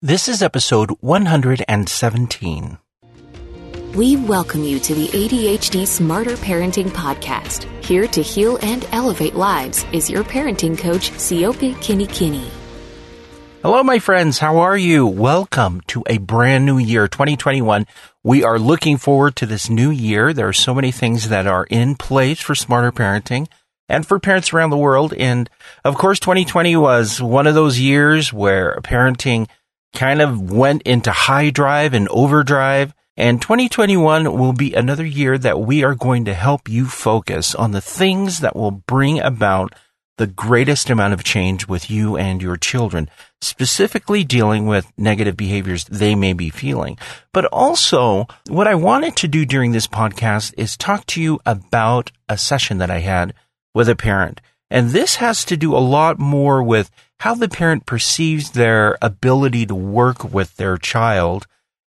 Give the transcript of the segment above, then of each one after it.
This is episode 117. We welcome you to the ADHD Smarter Parenting Podcast. Here to heal and elevate lives is your parenting coach, Siope Kinikini. Hello, my friends. How are you? Welcome to a brand new year, 2021. We are looking forward to this new year. There are so many things that are in place for smarter parenting and for parents around the world. And of course, 2020 was one of those years where parenting kind of went into high drive and overdrive. And 2021 will be another year that we are going to help you focus on the things that will bring about the greatest amount of change with you and your children, specifically dealing with negative behaviors they may be feeling. But also, what I wanted to do during this podcast is talk to you about a session that I had with a parent. And this has to do a lot more with how the parent perceives their ability to work with their child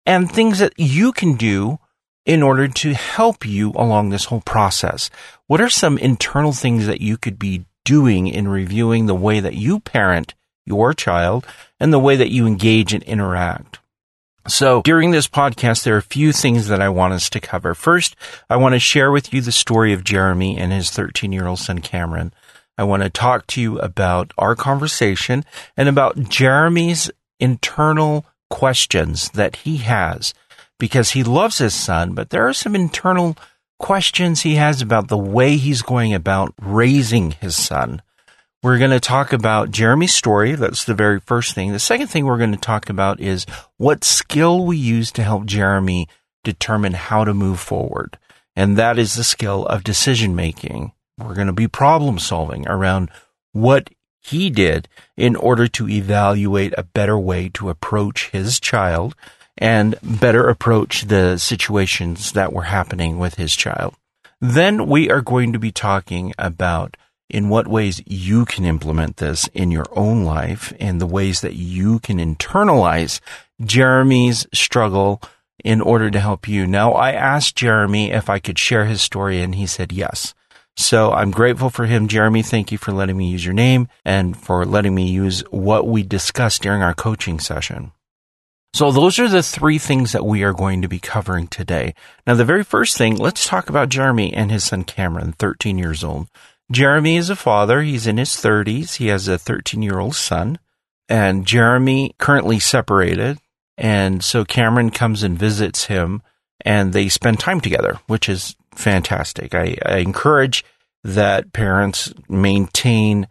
and things that you can do in order to help you along this whole process. What are some internal things that you could be doing in reviewing the way that you parent your child and the way that you engage and interact? So during this podcast, there are a few things that I want us to cover. First, I want to share with you the story of Jeremy and his 13 year old son, Cameron. I want to talk to you about our conversation and about Jeremy's internal questions that he has because he loves his son, but there are some internal questions he has about the way he's going about raising his son. We're going to talk about Jeremy's story. That's the very first thing. The second thing we're going to talk about is what skill we use to help Jeremy determine how to move forward. And that is the skill of decision making. We're going to be problem solving around what he did in order to evaluate a better way to approach his child and better approach the situations that were happening with his child. Then we are going to be talking about in what ways you can implement this in your own life and the ways that you can internalize Jeremy's struggle in order to help you. Now, I asked Jeremy if I could share his story and he said yes. So I'm grateful for him. Jeremy, thank you for letting me use your name and for letting me use what we discussed during our coaching session. So those are the three things that we are going to be covering today. Now, the very first thing, let's talk about Jeremy and his son Cameron, 13 years old. Jeremy is a father. He's in his 30s. He has a 13 year old son and Jeremy currently separated. And so Cameron comes and visits him and they spend time together, which is fantastic. I, I encourage that parents maintain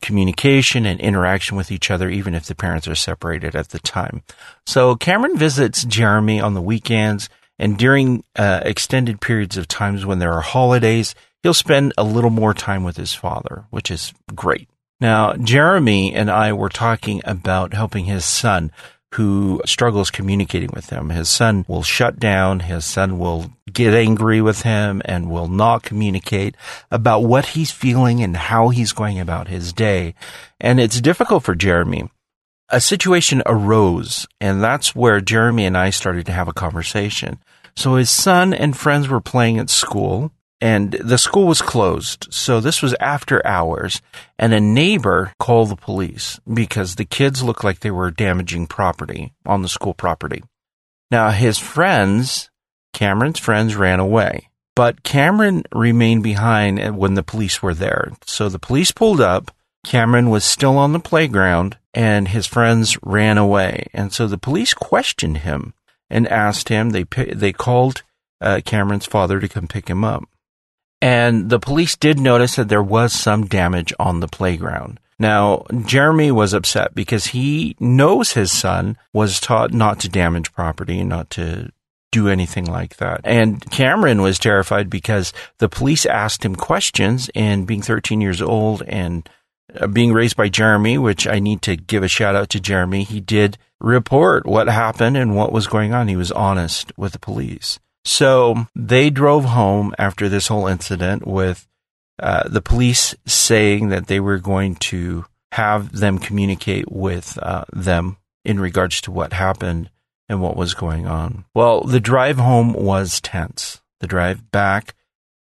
communication and interaction with each other, even if the parents are separated at the time. So Cameron visits Jeremy on the weekends and during uh, extended periods of times when there are holidays, he'll spend a little more time with his father, which is great. Now, Jeremy and I were talking about helping his son who struggles communicating with him. His son will shut down. His son will get angry with him and will not communicate about what he's feeling and how he's going about his day. And it's difficult for Jeremy. A situation arose and that's where Jeremy and I started to have a conversation. So his son and friends were playing at school and the school was closed. So this was after hours and a neighbor called the police because the kids looked like they were damaging property on the school property. Now his friends, Cameron's friends ran away, but Cameron remained behind when the police were there. So the police pulled up. Cameron was still on the playground and his friends ran away. And so the police questioned him and asked him, they, they called uh, Cameron's father to come pick him up. And the police did notice that there was some damage on the playground. Now, Jeremy was upset because he knows his son was taught not to damage property and not to do anything like that. And Cameron was terrified because the police asked him questions and being 13 years old and uh, being raised by Jeremy, which I need to give a shout out to Jeremy, he did report what happened and what was going on. He was honest with the police. So they drove home after this whole incident with uh, the police saying that they were going to have them communicate with uh, them in regards to what happened and what was going on. Well, the drive home was tense. The drive back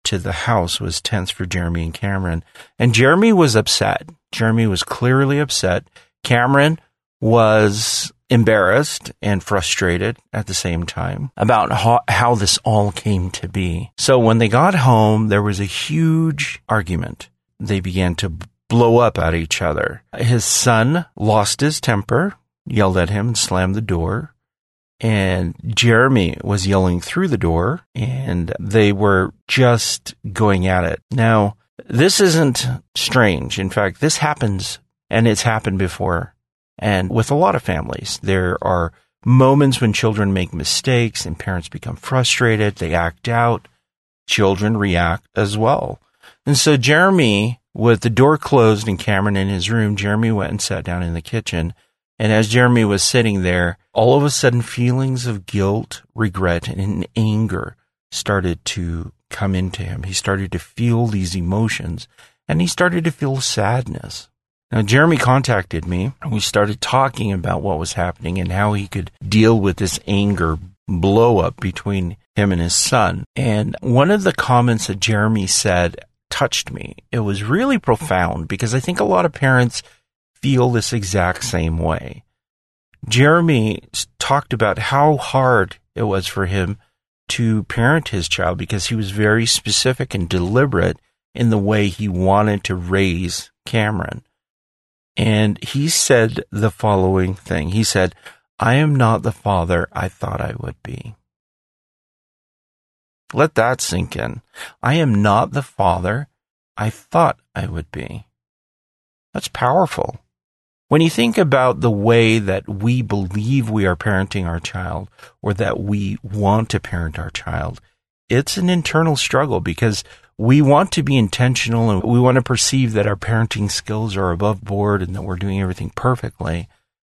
to the house was tense for Jeremy and Cameron. And Jeremy was upset. Jeremy was clearly upset. Cameron was embarrassed and frustrated at the same time about how, how this all came to be. So when they got home, there was a huge argument. They began to blow up at each other. His son lost his temper, yelled at him, and slammed the door. And Jeremy was yelling through the door, and they were just going at it. Now, this isn't strange. In fact, this happens, and it's happened before and with a lot of families, there are moments when children make mistakes and parents become frustrated, they act out, children react as well. And so Jeremy, with the door closed and Cameron in his room, Jeremy went and sat down in the kitchen. And as Jeremy was sitting there, all of a sudden feelings of guilt, regret, and anger started to come into him. He started to feel these emotions and he started to feel sadness. Now, Jeremy contacted me and we started talking about what was happening and how he could deal with this anger blow up between him and his son. And one of the comments that Jeremy said touched me. It was really profound because I think a lot of parents feel this exact same way. Jeremy talked about how hard it was for him to parent his child because he was very specific and deliberate in the way he wanted to raise Cameron. And he said the following thing He said, I am not the father I thought I would be. Let that sink in. I am not the father I thought I would be. That's powerful. When you think about the way that we believe we are parenting our child or that we want to parent our child, it's an internal struggle because we want to be intentional and we want to perceive that our parenting skills are above board and that we're doing everything perfectly.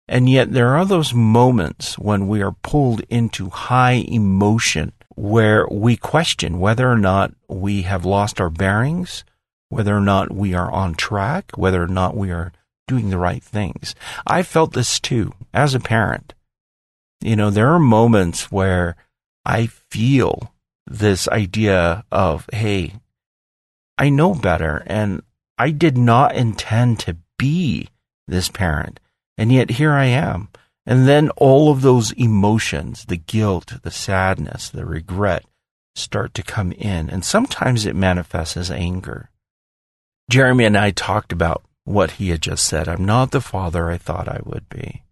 And yet there are those moments when we are pulled into high emotion where we question whether or not we have lost our bearings, whether or not we are on track, whether or not we are doing the right things. I felt this too as a parent. You know, there are moments where I feel this idea of, hey, I know better and I did not intend to be this parent. And yet here I am. And then all of those emotions, the guilt, the sadness, the regret start to come in. And sometimes it manifests as anger. Jeremy and I talked about what he had just said. I'm not the father I thought I would be.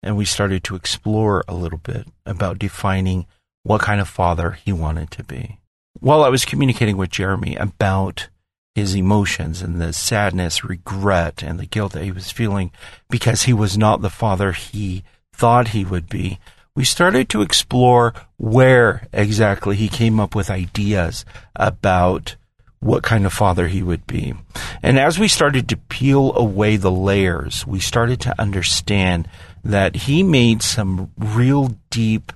And we started to explore a little bit about defining what kind of father he wanted to be while I was communicating with Jeremy about his emotions and the sadness, regret, and the guilt that he was feeling because he was not the father he thought he would be, we started to explore where exactly he came up with ideas about what kind of father he would be. And as we started to peel away the layers, we started to understand that he made some real deep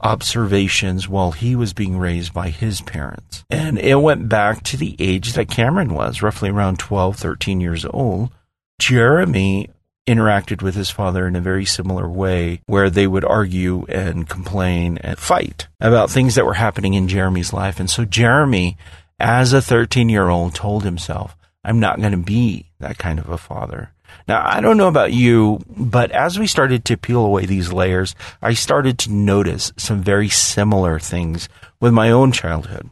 observations while he was being raised by his parents. And it went back to the age that Cameron was, roughly around 12, 13 years old. Jeremy interacted with his father in a very similar way where they would argue and complain and fight about things that were happening in Jeremy's life. And so Jeremy, as a 13 year old, told himself, I'm not going to be that kind of a father. Now, I don't know about you, but as we started to peel away these layers, I started to notice some very similar things with my own childhood.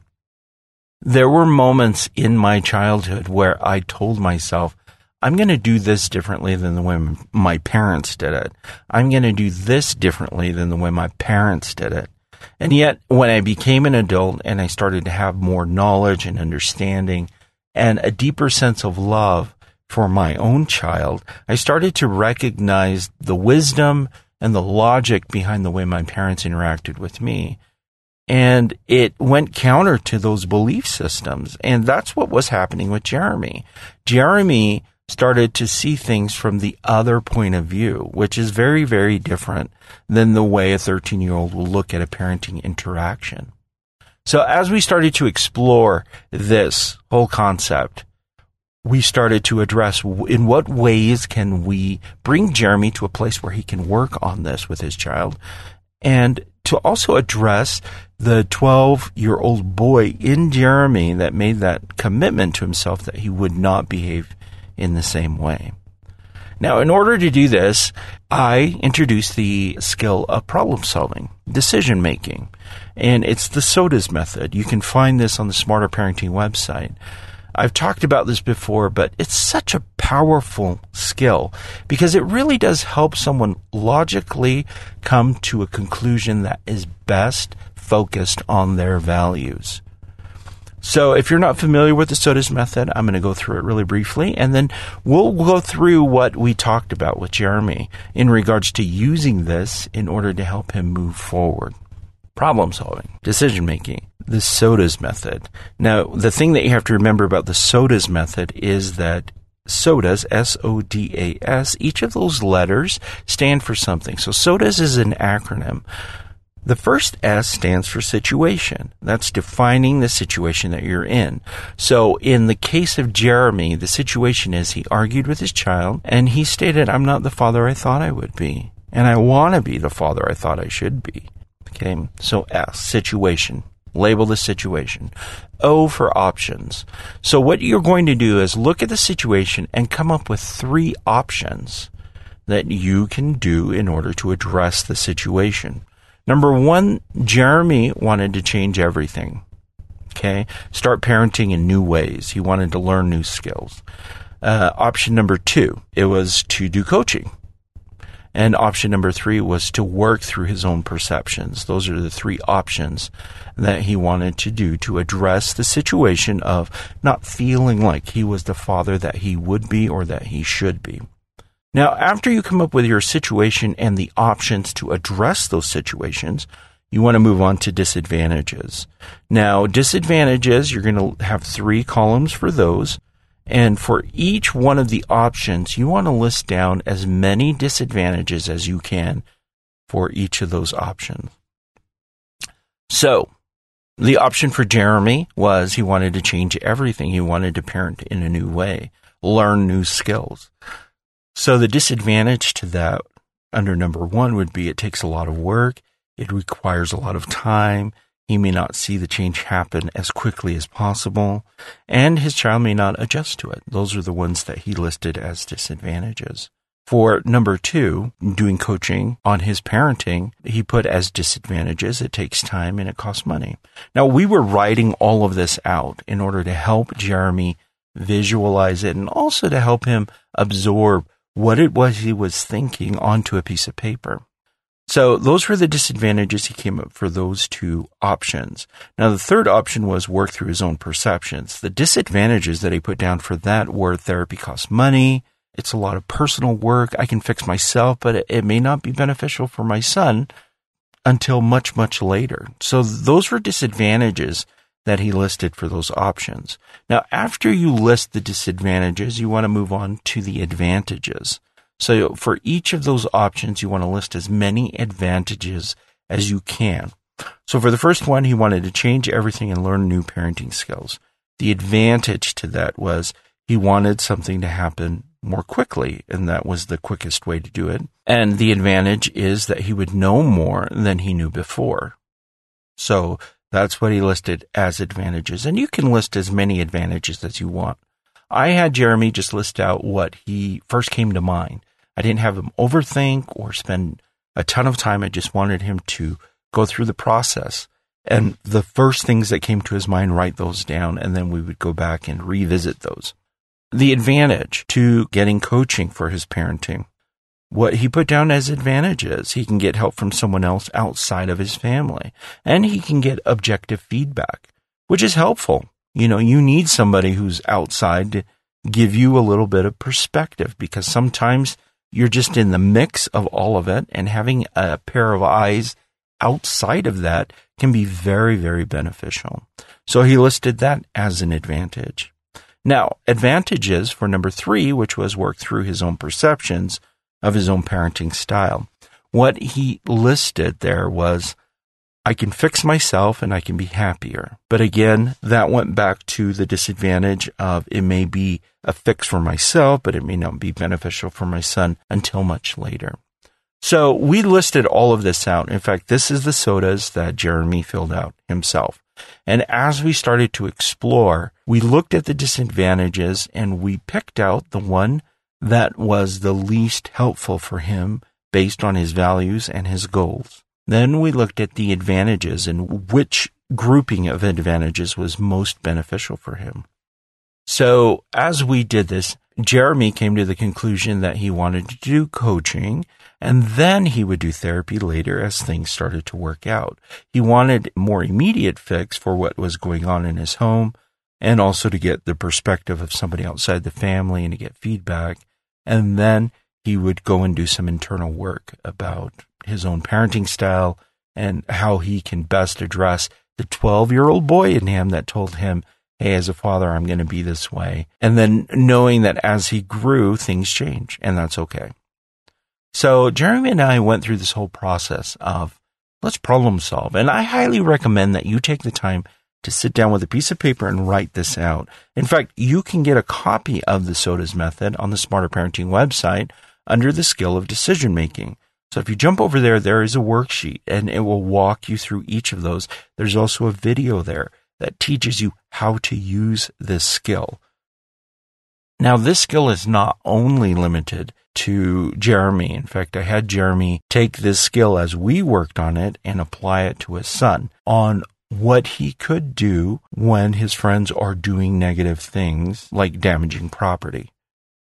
There were moments in my childhood where I told myself, I'm going to do this differently than the way my parents did it. I'm going to do this differently than the way my parents did it. And yet, when I became an adult and I started to have more knowledge and understanding and a deeper sense of love, for my own child, I started to recognize the wisdom and the logic behind the way my parents interacted with me. And it went counter to those belief systems. And that's what was happening with Jeremy. Jeremy started to see things from the other point of view, which is very, very different than the way a 13 year old will look at a parenting interaction. So as we started to explore this whole concept, we started to address in what ways can we bring Jeremy to a place where he can work on this with his child and to also address the 12 year old boy in Jeremy that made that commitment to himself that he would not behave in the same way. Now, in order to do this, I introduced the skill of problem solving, decision making, and it's the SODAS method. You can find this on the Smarter Parenting website. I've talked about this before, but it's such a powerful skill because it really does help someone logically come to a conclusion that is best focused on their values. So if you're not familiar with the SODAS method, I'm going to go through it really briefly and then we'll go through what we talked about with Jeremy in regards to using this in order to help him move forward. Problem solving, decision making, the sodas method. Now, the thing that you have to remember about the sodas method is that sodas, S-O-D-A-S, each of those letters stand for something. So sodas is an acronym. The first S stands for situation. That's defining the situation that you're in. So in the case of Jeremy, the situation is he argued with his child and he stated, I'm not the father I thought I would be. And I want to be the father I thought I should be. Okay. So S, situation. Label the situation. O for options. So what you're going to do is look at the situation and come up with three options that you can do in order to address the situation. Number one, Jeremy wanted to change everything. Okay. Start parenting in new ways. He wanted to learn new skills. Uh, option number two, it was to do coaching. And option number three was to work through his own perceptions. Those are the three options that he wanted to do to address the situation of not feeling like he was the father that he would be or that he should be. Now, after you come up with your situation and the options to address those situations, you want to move on to disadvantages. Now, disadvantages, you're going to have three columns for those. And for each one of the options, you want to list down as many disadvantages as you can for each of those options. So, the option for Jeremy was he wanted to change everything. He wanted to parent in a new way, learn new skills. So the disadvantage to that under number one would be it takes a lot of work. It requires a lot of time. He may not see the change happen as quickly as possible, and his child may not adjust to it. Those are the ones that he listed as disadvantages. For number two, doing coaching on his parenting, he put as disadvantages. It takes time and it costs money. Now we were writing all of this out in order to help Jeremy visualize it and also to help him absorb what it was he was thinking onto a piece of paper. So those were the disadvantages he came up for those two options. Now the third option was work through his own perceptions. The disadvantages that he put down for that were therapy costs money. It's a lot of personal work. I can fix myself, but it, may not be beneficial for my son until much, much later. So those were disadvantages that he listed for those options. Now, after you list the disadvantages, you want to move on to the advantages. So for each of those options, you want to list as many advantages as you can. So for the first one, he wanted to change everything and learn new parenting skills. The advantage to that was he wanted something to happen more quickly, and that was the quickest way to do it. And the advantage is that he would know more than he knew before. So that's what he listed as advantages. And you can list as many advantages as you want. I had Jeremy just list out what he first came to mind. I didn't have him overthink or spend a ton of time. I just wanted him to go through the process. And the first things that came to his mind, write those down, and then we would go back and revisit those. The advantage to getting coaching for his parenting what he put down as advantages. He can get help from someone else outside of his family and he can get objective feedback, which is helpful. You know, you need somebody who's outside to give you a little bit of perspective because sometimes you're just in the mix of all of it and having a pair of eyes outside of that can be very, very beneficial. So he listed that as an advantage. Now, advantages for number three, which was work through his own perceptions, of his own parenting style. What he listed there was, I can fix myself and I can be happier. But again, that went back to the disadvantage of it may be a fix for myself, but it may not be beneficial for my son until much later. So we listed all of this out. In fact, this is the sodas that Jeremy filled out himself. And as we started to explore, we looked at the disadvantages and we picked out the one that was the least helpful for him based on his values and his goals. Then we looked at the advantages and which grouping of advantages was most beneficial for him. So as we did this, Jeremy came to the conclusion that he wanted to do coaching and then he would do therapy later as things started to work out. He wanted more immediate fix for what was going on in his home and also to get the perspective of somebody outside the family and to get feedback. And then he would go and do some internal work about his own parenting style and how he can best address the 12 year old boy in him that told him, Hey, as a father, I'm going to be this way. And then knowing that as he grew, things change and that's okay. So Jeremy and I went through this whole process of let's problem solve. And I highly recommend that you take the time to sit down with a piece of paper and write this out. In fact, you can get a copy of the SODAS method on the Smarter Parenting website under the skill of decision making. So if you jump over there, there is a worksheet and it will walk you through each of those. There's also a video there that teaches you how to use this skill. Now, this skill is not only limited to Jeremy. In fact, I had Jeremy take this skill as we worked on it and apply it to his son on what he could do when his friends are doing negative things like damaging property.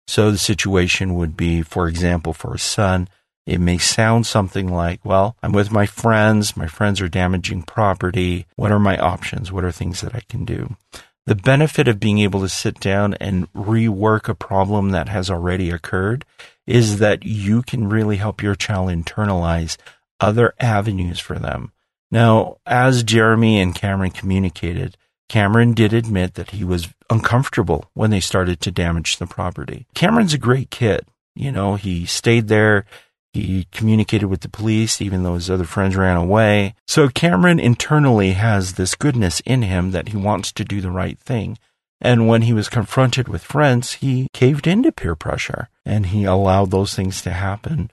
So the situation would be, for example, for a son, it may sound something like, well, I'm with my friends. My friends are damaging property. What are my options? What are things that I can do? The benefit of being able to sit down and rework a problem that has already occurred is that you can really help your child internalize other avenues for them. Now, as Jeremy and Cameron communicated, Cameron did admit that he was uncomfortable when they started to damage the property. Cameron's a great kid. You know, he stayed there. He communicated with the police, even though his other friends ran away. So Cameron internally has this goodness in him that he wants to do the right thing. And when he was confronted with friends, he caved into peer pressure and he allowed those things to happen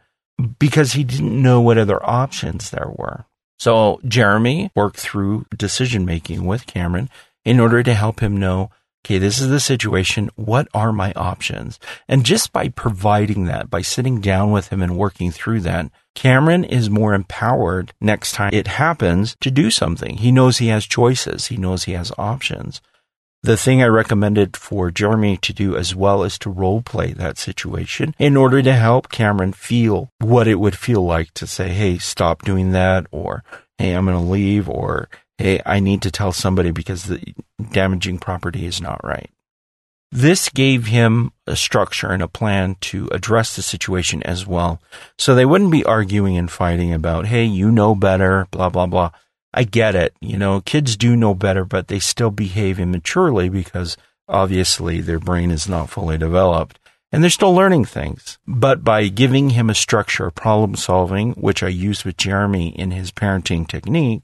because he didn't know what other options there were. So Jeremy worked through decision making with Cameron in order to help him know, okay, this is the situation. What are my options? And just by providing that, by sitting down with him and working through that, Cameron is more empowered next time it happens to do something. He knows he has choices. He knows he has options. The thing I recommended for Jeremy to do as well is to role play that situation in order to help Cameron feel what it would feel like to say, Hey, stop doing that, or Hey, I'm going to leave, or Hey, I need to tell somebody because the damaging property is not right. This gave him a structure and a plan to address the situation as well. So they wouldn't be arguing and fighting about, Hey, you know better, blah, blah, blah. I get it. You know, kids do know better, but they still behave immaturely because obviously their brain is not fully developed and they're still learning things. But by giving him a structure of problem solving, which I used with Jeremy in his parenting technique,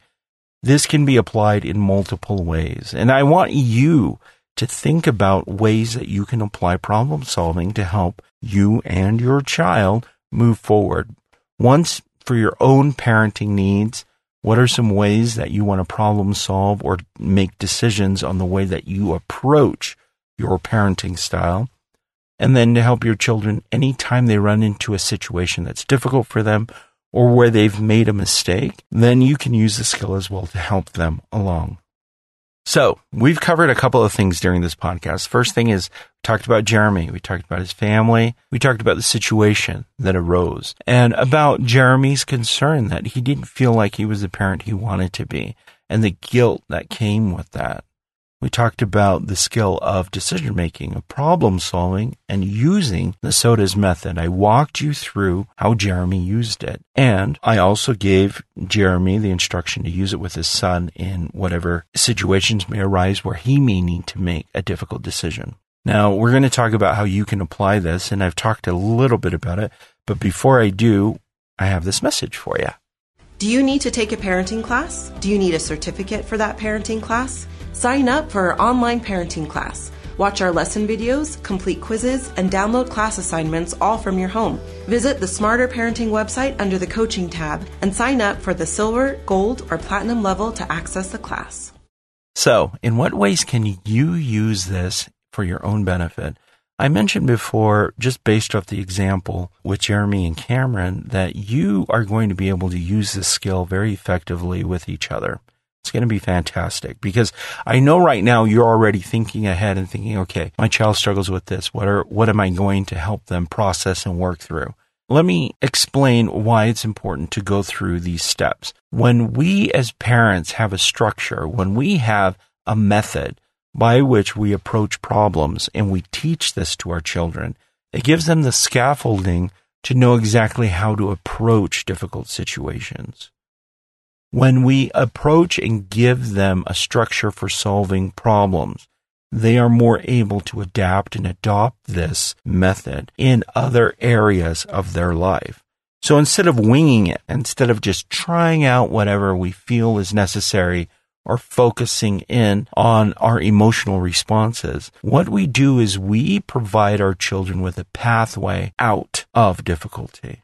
this can be applied in multiple ways. And I want you to think about ways that you can apply problem solving to help you and your child move forward. Once for your own parenting needs, what are some ways that you want to problem solve or make decisions on the way that you approach your parenting style? And then to help your children anytime they run into a situation that's difficult for them or where they've made a mistake, then you can use the skill as well to help them along. So we've covered a couple of things during this podcast. First thing is we talked about Jeremy. We talked about his family. We talked about the situation that arose and about Jeremy's concern that he didn't feel like he was the parent he wanted to be and the guilt that came with that. We talked about the skill of decision making, of problem solving, and using the SODAS method. I walked you through how Jeremy used it. And I also gave Jeremy the instruction to use it with his son in whatever situations may arise where he may need to make a difficult decision. Now, we're going to talk about how you can apply this, and I've talked a little bit about it. But before I do, I have this message for you. Do you need to take a parenting class? Do you need a certificate for that parenting class? Sign up for our online parenting class. Watch our lesson videos, complete quizzes, and download class assignments all from your home. Visit the Smarter Parenting website under the Coaching tab and sign up for the silver, gold, or platinum level to access the class. So, in what ways can you use this for your own benefit? I mentioned before, just based off the example with Jeremy and Cameron, that you are going to be able to use this skill very effectively with each other. It's going to be fantastic because I know right now you're already thinking ahead and thinking, okay, my child struggles with this. What are, what am I going to help them process and work through? Let me explain why it's important to go through these steps. When we as parents have a structure, when we have a method by which we approach problems and we teach this to our children, it gives them the scaffolding to know exactly how to approach difficult situations. When we approach and give them a structure for solving problems, they are more able to adapt and adopt this method in other areas of their life. So instead of winging it, instead of just trying out whatever we feel is necessary or focusing in on our emotional responses, what we do is we provide our children with a pathway out of difficulty.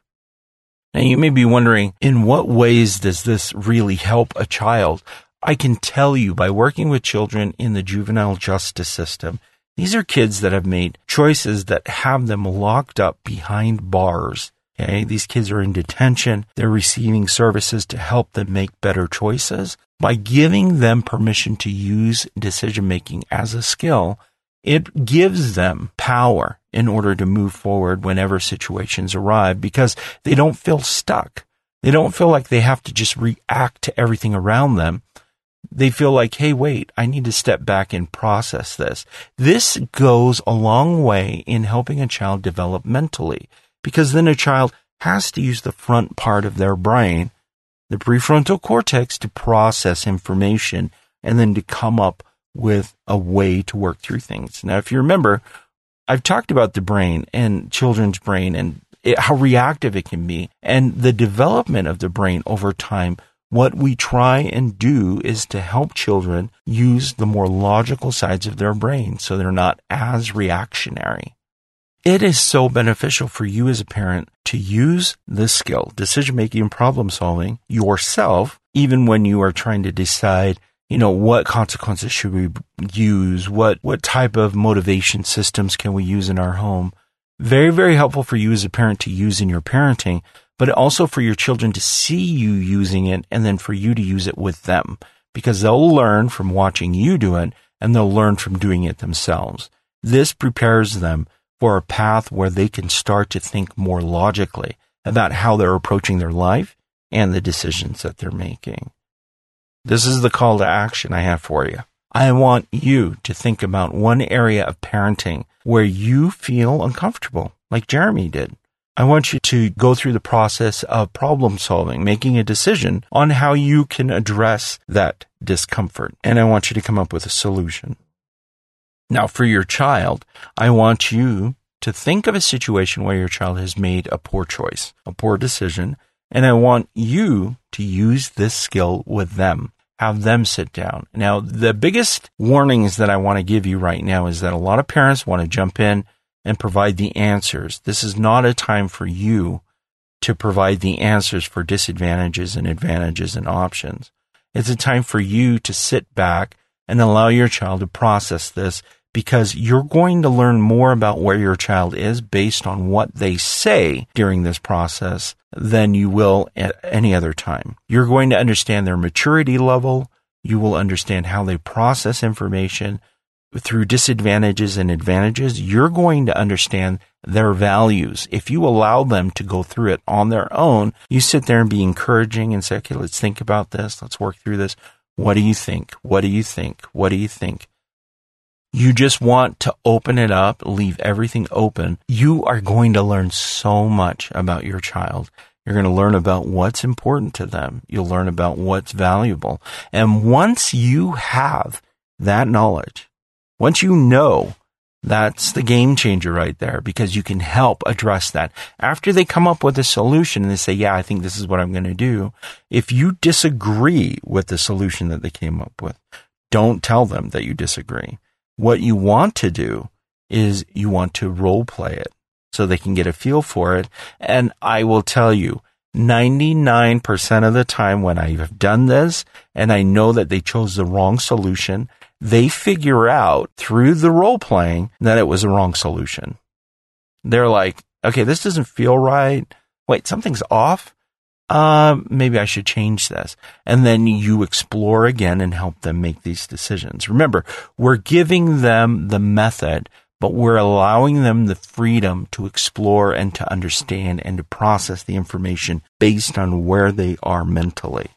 Now you may be wondering, in what ways does this really help a child? I can tell you by working with children in the juvenile justice system, these are kids that have made choices that have them locked up behind bars. Okay. These kids are in detention. They're receiving services to help them make better choices. By giving them permission to use decision making as a skill, it gives them power in order to move forward whenever situations arrive because they don't feel stuck. They don't feel like they have to just react to everything around them. They feel like, hey, wait, I need to step back and process this. This goes a long way in helping a child develop mentally because then a child has to use the front part of their brain, the prefrontal cortex, to process information and then to come up with a way to work through things. Now, if you remember, I've talked about the brain and children's brain and it, how reactive it can be and the development of the brain over time. What we try and do is to help children use the more logical sides of their brain so they're not as reactionary. It is so beneficial for you as a parent to use this skill, decision making and problem solving yourself, even when you are trying to decide you know, what consequences should we use? What, what type of motivation systems can we use in our home? Very, very helpful for you as a parent to use in your parenting, but also for your children to see you using it and then for you to use it with them because they'll learn from watching you do it and they'll learn from doing it themselves. This prepares them for a path where they can start to think more logically about how they're approaching their life and the decisions that they're making. This is the call to action I have for you. I want you to think about one area of parenting where you feel uncomfortable, like Jeremy did. I want you to go through the process of problem solving, making a decision on how you can address that discomfort. And I want you to come up with a solution. Now, for your child, I want you to think of a situation where your child has made a poor choice, a poor decision, and I want you to use this skill with them have them sit down. Now, the biggest warnings that I want to give you right now is that a lot of parents want to jump in and provide the answers. This is not a time for you to provide the answers for disadvantages and advantages and options. It's a time for you to sit back and allow your child to process this because you're going to learn more about where your child is based on what they say during this process than you will at any other time. You're going to understand their maturity level. You will understand how they process information through disadvantages and advantages. You're going to understand their values. If you allow them to go through it on their own, you sit there and be encouraging and say, okay, let's think about this. Let's work through this. What do you think? What do you think? What do you think? You just want to open it up, leave everything open, you are going to learn so much about your child. You're going to learn about what's important to them. You'll learn about what's valuable. And once you have that knowledge, once you know, that's the game changer right there because you can help address that. After they come up with a solution and they say, yeah, I think this is what I'm going to do. If you disagree with the solution that they came up with, don't tell them that you disagree. What you want to do is you want to role play it so they can get a feel for it. And I will tell you, 99% of the time when I have done this and I know that they chose the wrong solution they figure out through the role playing that it was the wrong solution. They're like, okay, this doesn't feel right. Wait, something's off. Uh, maybe I should change this. And then you explore again and help them make these decisions. Remember, we're giving them the method, but we're allowing them the freedom to explore and to understand and to process the information based on where they are mentally.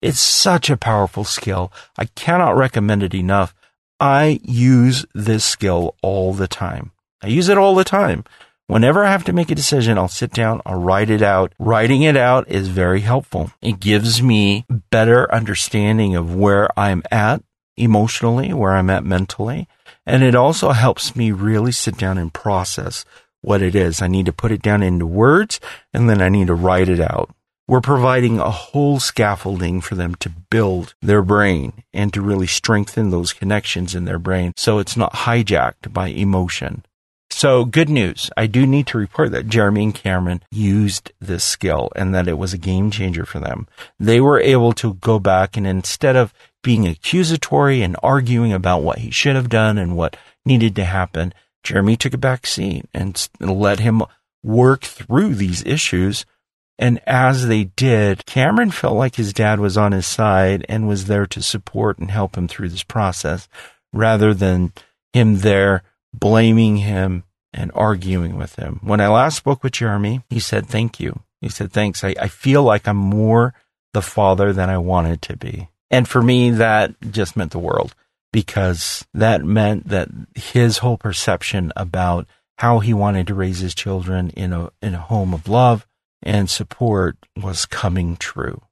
It's such a powerful skill. I cannot recommend it enough. I use this skill all the time. I use it all the time. Whenever I have to make a decision, I'll sit down, I'll write it out. Writing it out is very helpful. It gives me better understanding of where I'm at emotionally, where I'm at mentally. And it also helps me really sit down and process what it is. I need to put it down into words and then I need to write it out. We're providing a whole scaffolding for them to build their brain and to really strengthen those connections in their brain so it's not hijacked by emotion. So good news. I do need to report that Jeremy and Cameron used this skill and that it was a game changer for them. They were able to go back and instead of being accusatory and arguing about what he should have done and what needed to happen, Jeremy took a back seat and let him work through these issues and as they did, Cameron felt like his dad was on his side and was there to support and help him through this process rather than him there blaming him and arguing with him. When I last spoke with Jeremy, he said, Thank you. He said, Thanks. I, I feel like I'm more the father than I wanted to be. And for me, that just meant the world because that meant that his whole perception about how he wanted to raise his children in a, in a home of love and support was coming true.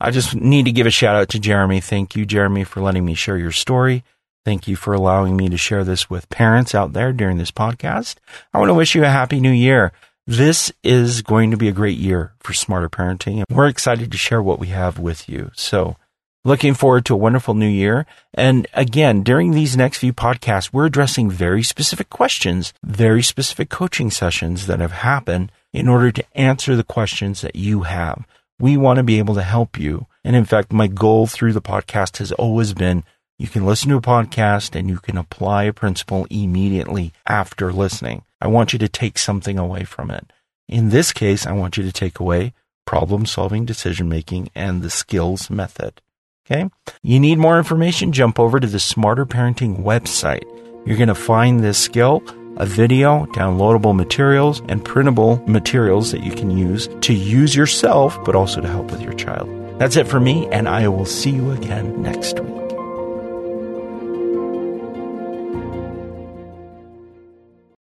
I just need to give a shout out to Jeremy. Thank you, Jeremy, for letting me share your story. Thank you for allowing me to share this with parents out there during this podcast. I want to wish you a happy new year. This is going to be a great year for smarter parenting, and we're excited to share what we have with you. So, looking forward to a wonderful new year. And again, during these next few podcasts, we're addressing very specific questions, very specific coaching sessions that have happened in order to answer the questions that you have. We want to be able to help you. And in fact, my goal through the podcast has always been you can listen to a podcast and you can apply a principle immediately after listening. I want you to take something away from it. In this case, I want you to take away problem solving, decision making, and the skills method. Okay. You need more information? Jump over to the Smarter Parenting website. You're going to find this skill a video, downloadable materials, and printable materials that you can use to use yourself, but also to help with your child. That's it for me, and I will see you again next week.